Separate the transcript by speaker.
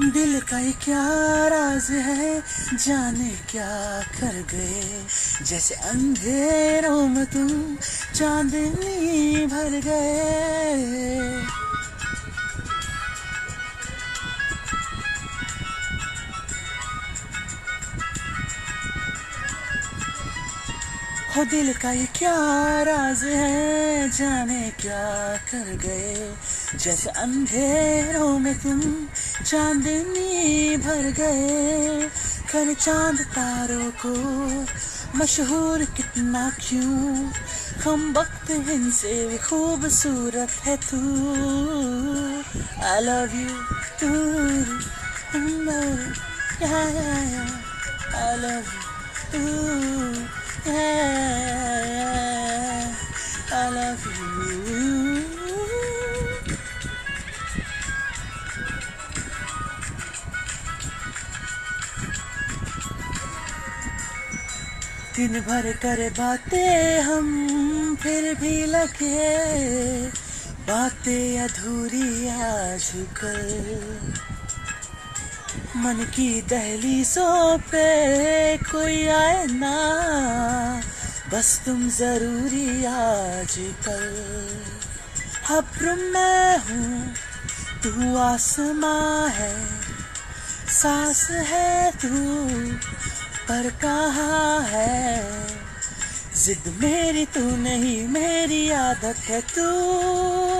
Speaker 1: दिल का ये क्या राज है? जाने क्या कर गए? जैसे अंधेरों में तुम चांदनी भर गए। हो दिल का ये क्या राज है? जाने क्या कर गए? जैसे अंधेरों में तुम चांदनी भर गए। कर चाँद तारों को मशहूर कितना क्यों? हम वक्त इनसे भी खूबसूरत है तू। I love you too I love you too yeah, I love दिन भर कर बातें हम फिर भी लगे। बातें अधूरी आज कल। मन की दहलीजों पे कोई आए ना। बस तुम ज़रूरी आज कल। अब्र मैं हूँ, तू आसमां है, सांस है तू। पर कहा है जिद मेरी तू नहीं मेरी आदत है तू।